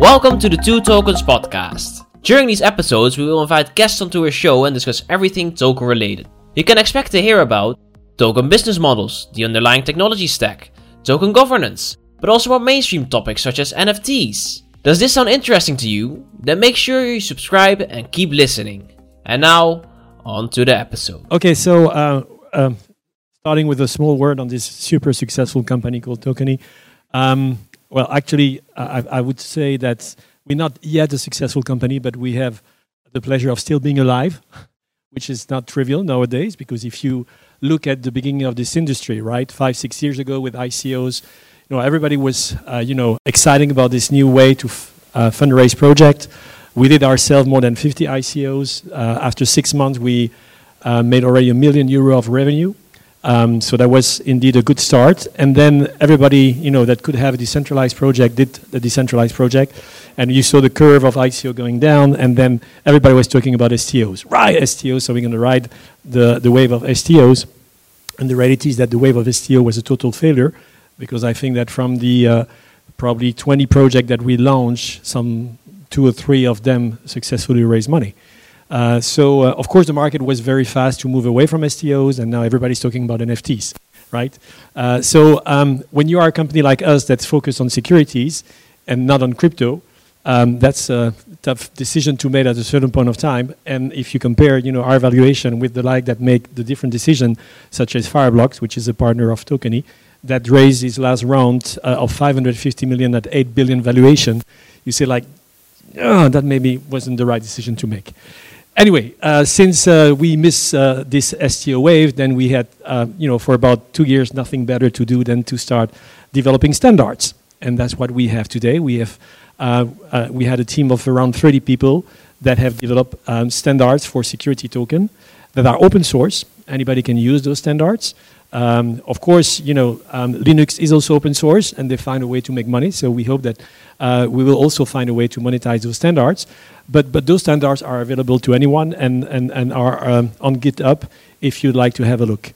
Welcome to the Two Tokens podcast. During these episodes, we will invite guests onto our show and discuss everything token related. You can expect to hear about token business models, the underlying technology stack, token governance, but also more mainstream topics such as NFTs. Does this sound interesting to you? Then make sure you subscribe and keep listening. And now, on to the episode. Okay, so uh, um, starting with a small word on this super successful company called Tokeny. Um, well, actually, I, I, would say that we're not yet a successful company, but we have the pleasure of still being alive, which is not trivial nowadays. Because if you look at the beginning of this industry, right, five six years ago with ICOs, you know, everybody was, uh, you know, exciting about this new way to uh, fundraise project. We did ourselves more than 50 ICOs. Uh, after six months, we uh, made already a million euro of revenue. Um, so that was indeed a good start. And then everybody, you know, that could have a decentralized project did the decentralized project. And you saw the curve of ICO going down. And then everybody was talking about STOs. Right, STOs. So we're going to ride the, the wave of STOs. And the reality is that the wave of STO was a total failure because I think that from the uh, probably 20 projects that we launched, some two or three of them successfully raised money. Uh, so, uh, of course, the market was very fast to move away from STOs, and now everybody's talking about NFTs, right? Uh, so, um, when you are a company like us that's focused on securities and not on crypto, um, that's a tough decision to make at a certain point of time. And if you compare, you know, our valuation with the like that make the different decision, such as Fireblocks, which is a partner of Tokeny, that raised its last round uh, of 550 million at 8 billion valuation, you say like, oh, that maybe wasn't the right decision to make. Anyway, uh, since uh, we missed uh, this STO wave, then we had, uh, you know, for about two years, nothing better to do than to start developing standards, and that's what we have today. We have, uh, uh, we had a team of around 30 people that have developed um, standards for security token that are open source. Anybody can use those standards. Um, of course, you know, um, Linux is also open source, and they find a way to make money. So we hope that uh, we will also find a way to monetize those standards. But but those standards are available to anyone and and and are um, on GitHub if you'd like to have a look.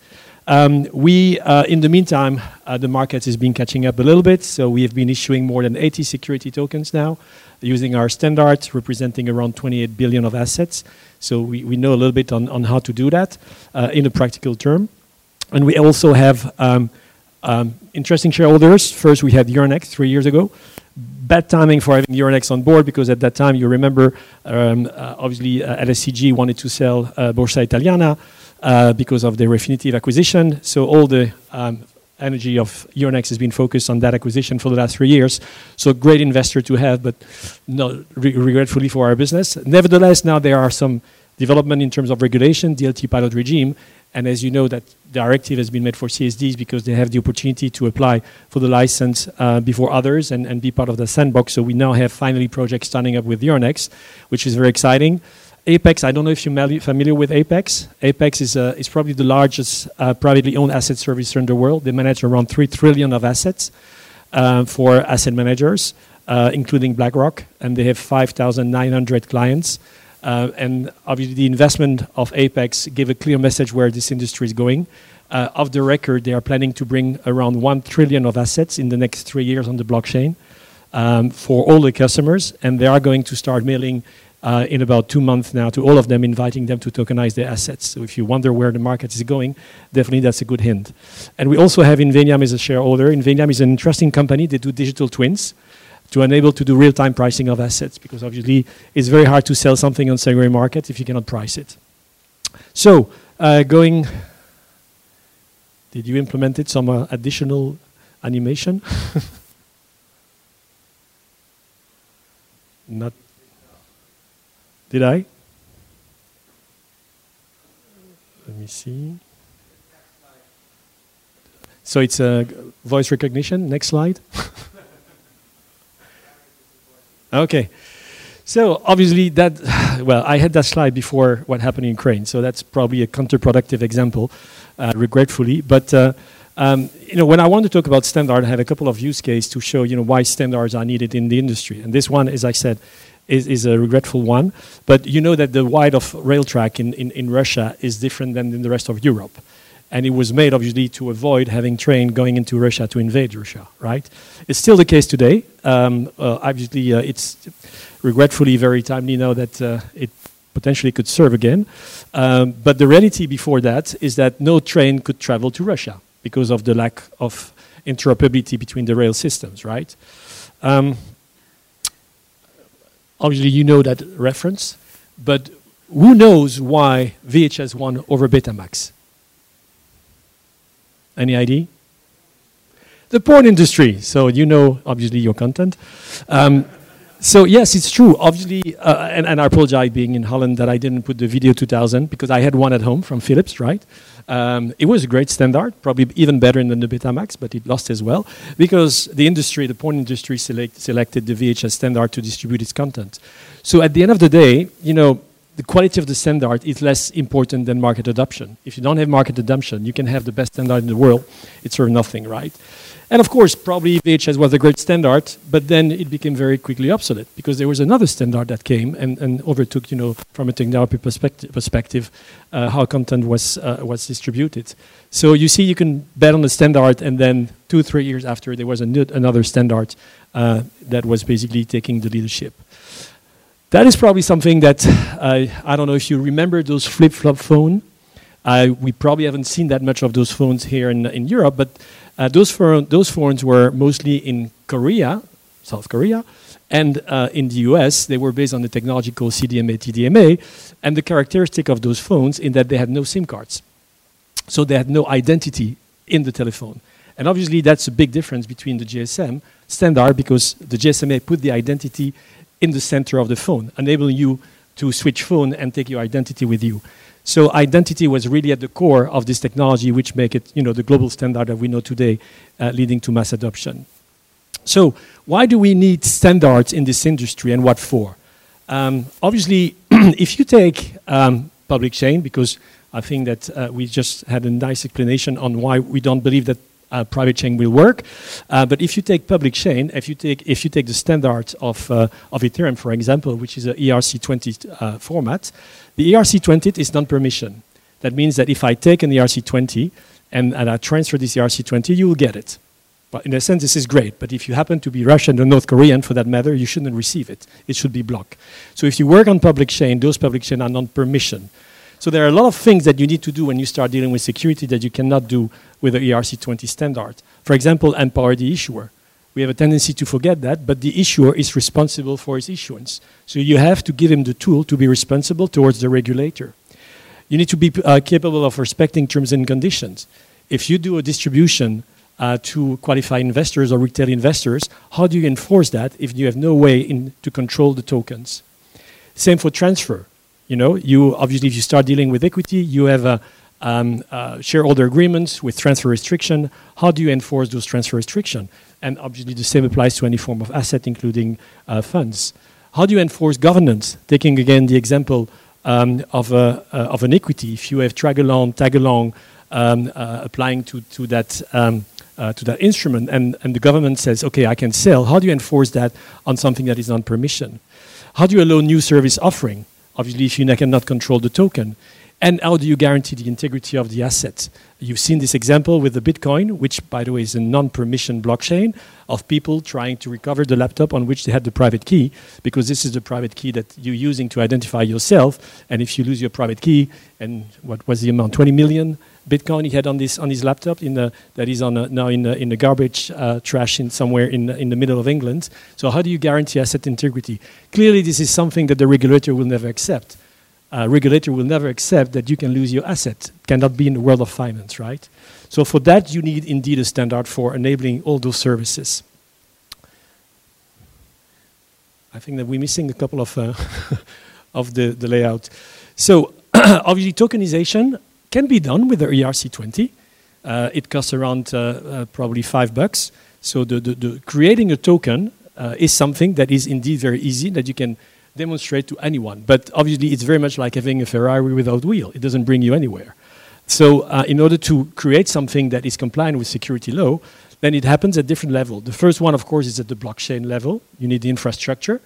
Um, we, uh, in the meantime, uh, the market has been catching up a little bit. So we have been issuing more than 80 security tokens now, using our standards, representing around 28 billion of assets. So we, we know a little bit on, on how to do that uh, in a practical term. And we also have um, um, interesting shareholders. First, we had Euronext three years ago. Bad timing for having Euronext on board because at that time, you remember, um, uh, obviously, uh, LSEG wanted to sell uh, Borsa Italiana uh, because of the Refinitiv acquisition. So all the um, energy of Euronext has been focused on that acquisition for the last three years. So great investor to have, but re regretfully for our business. Nevertheless, now there are some development in terms of regulation, DLT pilot regime, and as you know, that directive has been made for CSDs because they have the opportunity to apply for the license uh, before others and, and be part of the sandbox. So we now have finally projects starting up with Euronext, which is very exciting. Apex, I don't know if you're familiar with Apex. Apex is, uh, is probably the largest uh, privately owned asset servicer in the world. They manage around 3 trillion of assets uh, for asset managers, uh, including BlackRock, and they have 5,900 clients. Uh, and obviously, the investment of Apex gave a clear message where this industry is going. Uh, off the record, they are planning to bring around one trillion of assets in the next three years on the blockchain um, for all the customers, and they are going to start mailing uh, in about two months now to all of them, inviting them to tokenize their assets. So if you wonder where the market is going, definitely that's a good hint. And we also have Inveniam as a shareholder. Inveniam is an interesting company. They do digital twins to enable to do real-time pricing of assets because obviously it's very hard to sell something on secondary market if you cannot price it. So uh, going, did you implement it some uh, additional animation? Not. Did I? Let me see. So it's a voice recognition. Next slide. Okay. So obviously that, well, I had that slide before what happened in Ukraine, so that's probably a counterproductive example, uh, regretfully. But uh, um, you know, when I want to talk about standard, I have a couple of use cases to show you know why standards are needed in the industry. And this one, as I said, is, is a regretful one. But you know that the wide of rail track in, in, in Russia is different than in the rest of Europe. And it was made obviously to avoid having train going into Russia to invade Russia. Right? It's still the case today. Um, uh, obviously, uh, it's regretfully very timely now that uh, it potentially could serve again. Um, but the reality before that is that no train could travel to Russia because of the lack of interoperability between the rail systems. Right? Um, obviously, you know that reference, but who knows why VHS won over Betamax? Any idea? The porn industry. So you know, obviously, your content. Um, so yes, it's true. Obviously, uh, and, and I apologize being in Holland that I didn't put the video 2000 because I had one at home from Philips, right? Um, it was a great standard, probably even better than the Betamax, but it lost as well because the industry, the porn industry, select, selected the VHS standard to distribute its content. So at the end of the day, you know, the quality of the standard is less important than market adoption. If you don't have market adoption, you can have the best standard in the world, it's sort of nothing, right? And of course, probably VHS was a great standard, but then it became very quickly obsolete because there was another standard that came and, and overtook, you know, from a technology perspective, perspective uh, how content was, uh, was distributed. So you see, you can bet on the standard, and then two, three years after, there was another standard uh, that was basically taking the leadership. That is probably something that uh, I don't know if you remember those flip flop phone. Uh, we probably haven't seen that much of those phones here in, in Europe, but uh, those, phone, those phones were mostly in Korea, South Korea, and uh, in the US, they were based on the technology called CDMA, TDMA, and the characteristic of those phones in that they had no SIM cards. So they had no identity in the telephone. And obviously, that's a big difference between the GSM standard because the GSMA put the identity in the center of the phone, enabling you to switch phone and take your identity with you. So identity was really at the core of this technology, which make it, you know, the global standard that we know today, uh, leading to mass adoption. So why do we need standards in this industry, and what for? Um, obviously, if you take um, public chain, because I think that uh, we just had a nice explanation on why we don't believe that uh, private chain will work. Uh, but if you take public chain, if you take if you take the standard of uh, of Ethereum, for example, which is a ERC20 uh, format, the ERC20 is non-permission. That means that if I take an ERC20 and, and I transfer this ERC20, you will get it. But in a sense, this is great. But if you happen to be Russian or North Korean, for that matter, you shouldn't receive it. It should be blocked. So if you work on public chain, those public chain are non-permission. So there are a lot of things that you need to do when you start dealing with security that you cannot do with the ERC20 standard. For example, empower the issuer. We have a tendency to forget that, but the issuer is responsible for his issuance. So you have to give him the tool to be responsible towards the regulator. You need to be uh, capable of respecting terms and conditions. If you do a distribution uh, to qualified investors or retail investors, how do you enforce that if you have no way in, to control the tokens? Same for transfer. You know, you obviously, if you start dealing with equity, you have a um, shareholder agreements with transfer restriction. How do you enforce those transfer restriction? And obviously, the same applies to any form of asset, including uh, funds. How do you enforce governance? Taking again the example um, of, a, uh, of an equity, if you have tag along, tag along um, uh, applying to, to that. Um, uh, to that instrument, and, and the government says, okay, I can sell. How do you enforce that on something that is on permission? How do you allow new service offering? Obviously if you cannot control the token. And how do you guarantee the integrity of the asset? You've seen this example with the Bitcoin, which, by the way, is a non permission blockchain of people trying to recover the laptop on which they had the private key, because this is the private key that you're using to identify yourself. And if you lose your private key, and what was the amount? 20 million Bitcoin he had on this on his laptop in the, that is on a, now in the, in the garbage uh, trash in somewhere in in the middle of England. So how do you guarantee asset integrity? Clearly, this is something that the regulator will never accept. Uh, regulator will never accept that you can lose your asset. Cannot be in the world of finance, right? So for that, you need indeed a standard for enabling all those services. I think that we're missing a couple of uh, of the, the layout. So obviously tokenization can be done with the ERC20. Uh, it costs around uh, uh, probably five bucks. So the, the, the creating a token uh, is something that is indeed very easy that you can demonstrate to anyone. But obviously, it's very much like having a Ferrari without wheel. It doesn't bring you anywhere. So uh, in order to create something that is compliant with security law, then it happens at different levels. The first one, of course, is at the blockchain level. You need the infrastructure,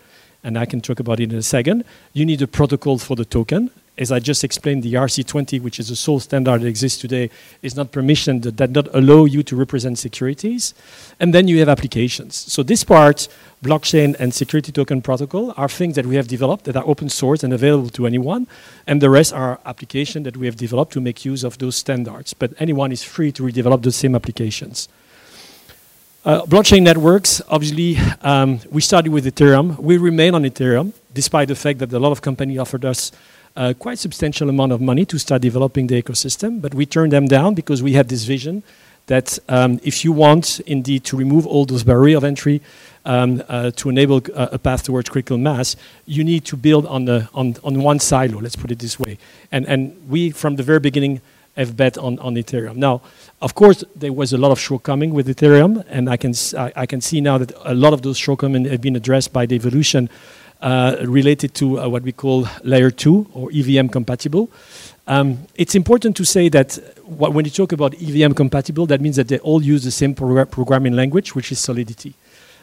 and I can talk about it in a second. You need a protocol for the token, as I just explained, the ERC20, which is the sole standard that exists today, is not permissioned, that does not allow you to represent securities. And then you have applications. So this part, blockchain and security token protocol, are things that we have developed that are open source and available to anyone. And the rest are applications that we have developed to make use of those standards. But anyone is free to redevelop the same applications. Uh, blockchain networks, obviously, um, we started with Ethereum. We remain on Ethereum, despite the fact that a lot of companies offered us quite substantial amount of money to start developing the ecosystem. But we turned them down because we had this vision that um, if you want indeed to remove all those barriers of entry um, uh, to enable uh, a path towards critical mass, you need to build on, the, on, on one silo, let's put it this way. And, and we, from the very beginning, have bet on, on Ethereum. Now, of course, there was a lot of shortcoming with Ethereum, and I can, I, I can see now that a lot of those shortcomings have been addressed by the evolution related to uh, what we call layer 2 or EVM compatible. Um, it's important to say that when you talk about EVM compatible, that means that they all use the same programming language, which is Solidity.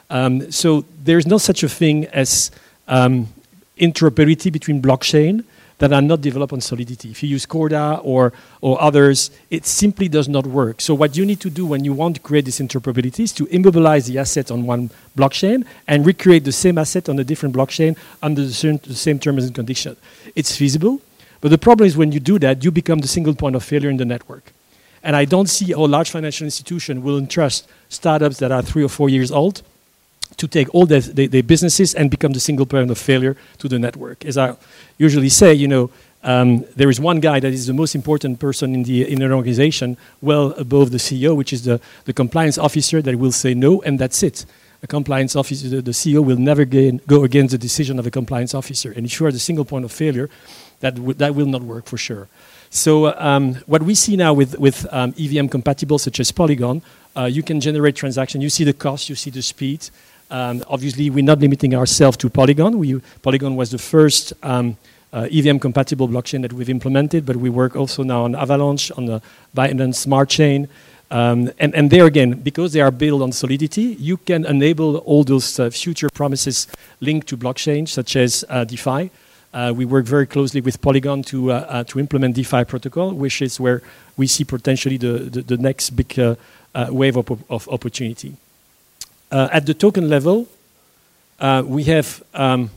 Um, so there's no such a thing as um, interoperability between blockchain that are not developed on Solidity. If you use Corda or, or others, it simply does not work. So what you need to do when you want to create this interoperability is to immobilize the asset on one blockchain and recreate the same asset on a different blockchain under the same, the same terms and conditions. It's feasible, but the problem is when you do that, you become the single point of failure in the network. And I don't see how large financial institution will entrust startups that are three or four years old to take all their, their, their, businesses and become the single point of failure to the network. As I usually say, you know, um, there is one guy that is the most important person in, the, in an organization, well above the CEO, which is the, the compliance officer that will say no, and that's it. A compliance officer, the, the CEO will never gain, go against the decision of a compliance officer. And if you are the single point of failure, that, that will not work for sure. So um, what we see now with, with um, EVM compatible, such as Polygon, uh, you can generate transactions. You see the cost, you see the speed. Um, obviously, we're not limiting ourselves to Polygon. We, Polygon was the first um, uh, EVM compatible blockchain that we've implemented, but we work also now on Avalanche, on the Binance Smart Chain. Um, and, and, there again, because they are built on Solidity, you can enable all those uh, future promises linked to blockchain, such as uh, DeFi. Uh, we work very closely with Polygon to, uh, uh, to implement DeFi protocol, which is where we see potentially the, the, the next big wave of, of opportunity. Uh, at the token level, uh, we have um,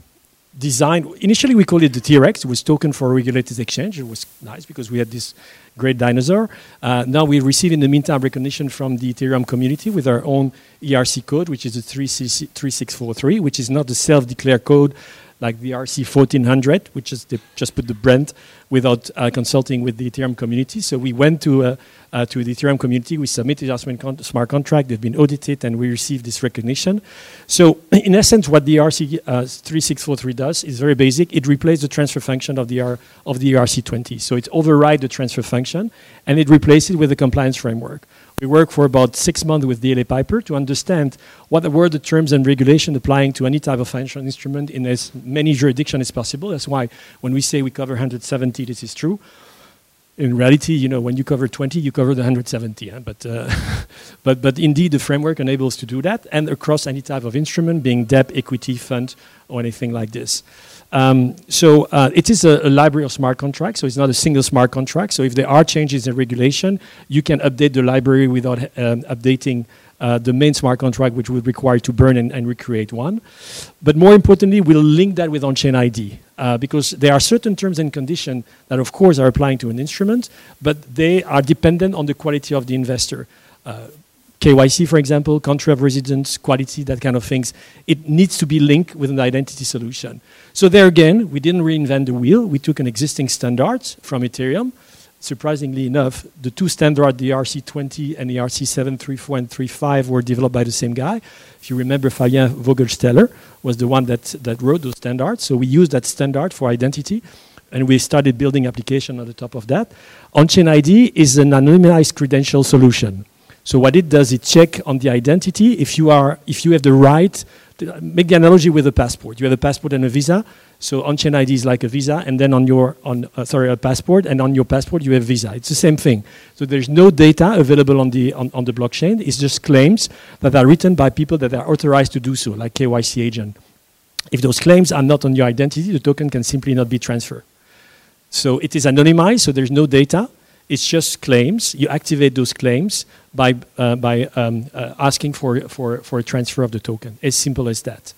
designed, initially we called it the T-REX, it was token for regulated exchange. It was nice because we had this great dinosaur. Uh, now we receive in the meantime recognition from the Ethereum community with our own ERC code, which is the 3643, which is not the self-declared code like the ERC1400, which is the, just put the brand without uh, consulting with the Ethereum community. So we went to, uh, uh, to the Ethereum community, we submitted our smart contract, they've been audited, and we received this recognition. So in essence, what the ERC uh, 3643 does is very basic. It replaces the transfer function of the, R of the ERC20. So it overrides the transfer function, and it replaces it with the compliance framework. We worked for about six months with DLA Piper to understand what were the terms and regulation applying to any type of financial instrument in as many jurisdictions as possible. That's why when we say we cover 170, this is true. In reality, you know, when you cover 20, you cover the 170. Huh? But, uh, but, but indeed, the framework enables to do that, and across any type of instrument, being debt, equity, fund, or anything like this. Um, so uh, it is a, a, library of smart contracts, so it's not a single smart contract. So if there are changes in regulation, you can update the library without um, updating uh, the main smart contract, which would require to burn and, and, recreate one. But more importantly, we'll link that with on-chain ID uh, because there are certain terms and conditions that, of course, are applying to an instrument, but they are dependent on the quality of the investor. Uh, KYC, for example, country of residence, quality, that kind of things. It needs to be linked with an identity solution. So there again, we didn't reinvent the wheel. We took an existing standard from Ethereum. Surprisingly enough, the two standards, the ERC20 and the ERC734 and 35, were developed by the same guy. If you remember, Fabian Vogelsteller was the one that, that wrote those standards. So we used that standard for identity and we started building application on the top of that. On-chain ID is an anonymized credential solution. So what it does, it check on the identity if you are if you have the right. To make the analogy with a passport. You have a passport and a visa. So on-chain ID is like a visa, and then on your on uh, sorry a passport, and on your passport you have visa. It's the same thing. So there's no data available on the on, on the blockchain. It's just claims that are written by people that are authorized to do so, like KYC agent. If those claims are not on your identity, the token can simply not be transferred. So it is anonymized, so there's no data. It's just claims. You activate those claims by, uh, by um, uh, asking for, for, for a transfer of the token. As simple as that.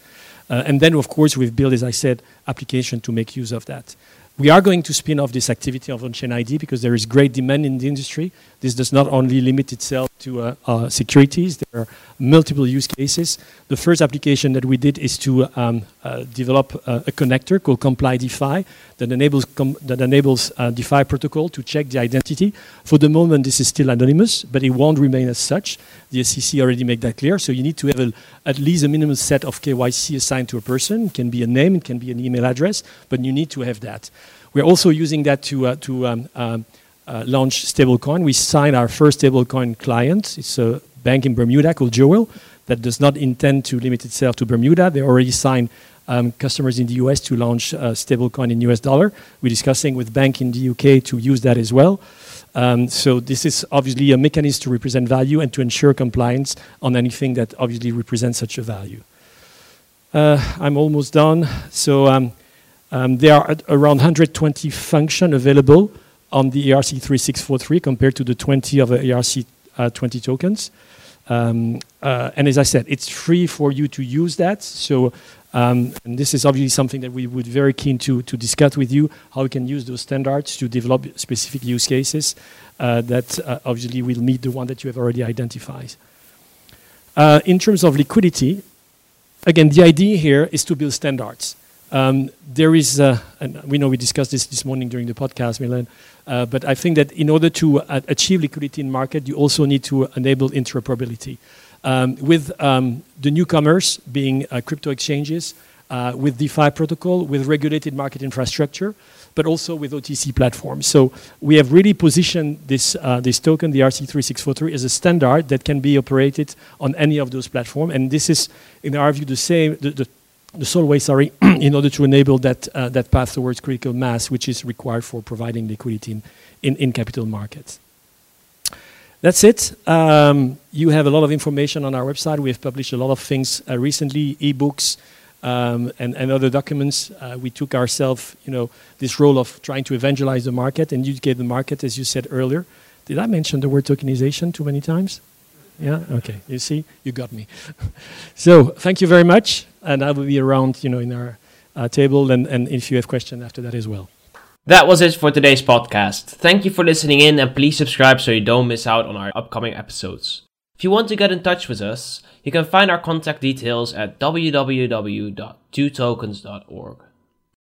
Uh, and then, of course, we've built, as I said, application to make use of that. We are going to spin off this activity of on-chain ID because there is great demand in the industry. This does not only limit itself to uh, uh, securities. There are multiple use cases. The first application that we did is to um, uh, develop uh, a connector called Comply DeFi that enables that enables uh, DeFi protocol to check the identity. For the moment, this is still anonymous, but it won't remain as such. The SEC already made that clear. So you need to have a, at least a minimum set of KYC assigned to a person. It can be a name, it can be an email address, but you need to have that. We're also using that to, uh, to um, um, uh, launch stablecoin. We signed our first stablecoin client. It's a bank in Bermuda called Jewel that does not intend to limit itself to Bermuda. They already signed um, customers in the US to launch uh, stablecoin in US dollar. We're discussing with bank in the UK to use that as well. Um, so this is obviously a mechanism to represent value and to ensure compliance on anything that obviously represents such a value. Uh, I'm almost done. So um, um, there are around 120 functions available on the ERC3643 compared to the 20 of the uh, 20 tokens. Um, uh, and as I said, it's free for you to use that. So um, this is obviously something that we would very keen to, to discuss with you, how we can use those standards to develop specific use cases uh, that uh, obviously will meet the one that you have already identified. Uh, in terms of liquidity, again, the idea here is to build standards. Um, there is, uh, and we know we discussed this this morning during the podcast, Milan, uh, but I think that in order to uh, achieve liquidity in market, you also need to enable interoperability. Um, with um, the newcomers being uh, crypto exchanges, uh, with DeFi protocol, with regulated market infrastructure, but also with OTC platforms. So we have really positioned this, uh, this token, the ERC3643, as a standard that can be operated on any of those platforms. And this is, in our view, the same, the, the the sole way, sorry, in order to enable that, uh, that path towards critical mass, which is required for providing liquidity in, in, in capital markets. That's it. Um, you have a lot of information on our website. We have published a lot of things uh, recently, ebooks um, and, and other documents. Uh, we took ourselves, you know, this role of trying to evangelize the market and educate the market, as you said earlier. Did I mention the word tokenization too many times? Yeah. Okay. You see, you got me. so thank you very much, and I will be around, you know, in our uh, table, and, and if you have questions after that as well. That was it for today's podcast. Thank you for listening in, and please subscribe so you don't miss out on our upcoming episodes. If you want to get in touch with us, you can find our contact details at www.twotokens.org.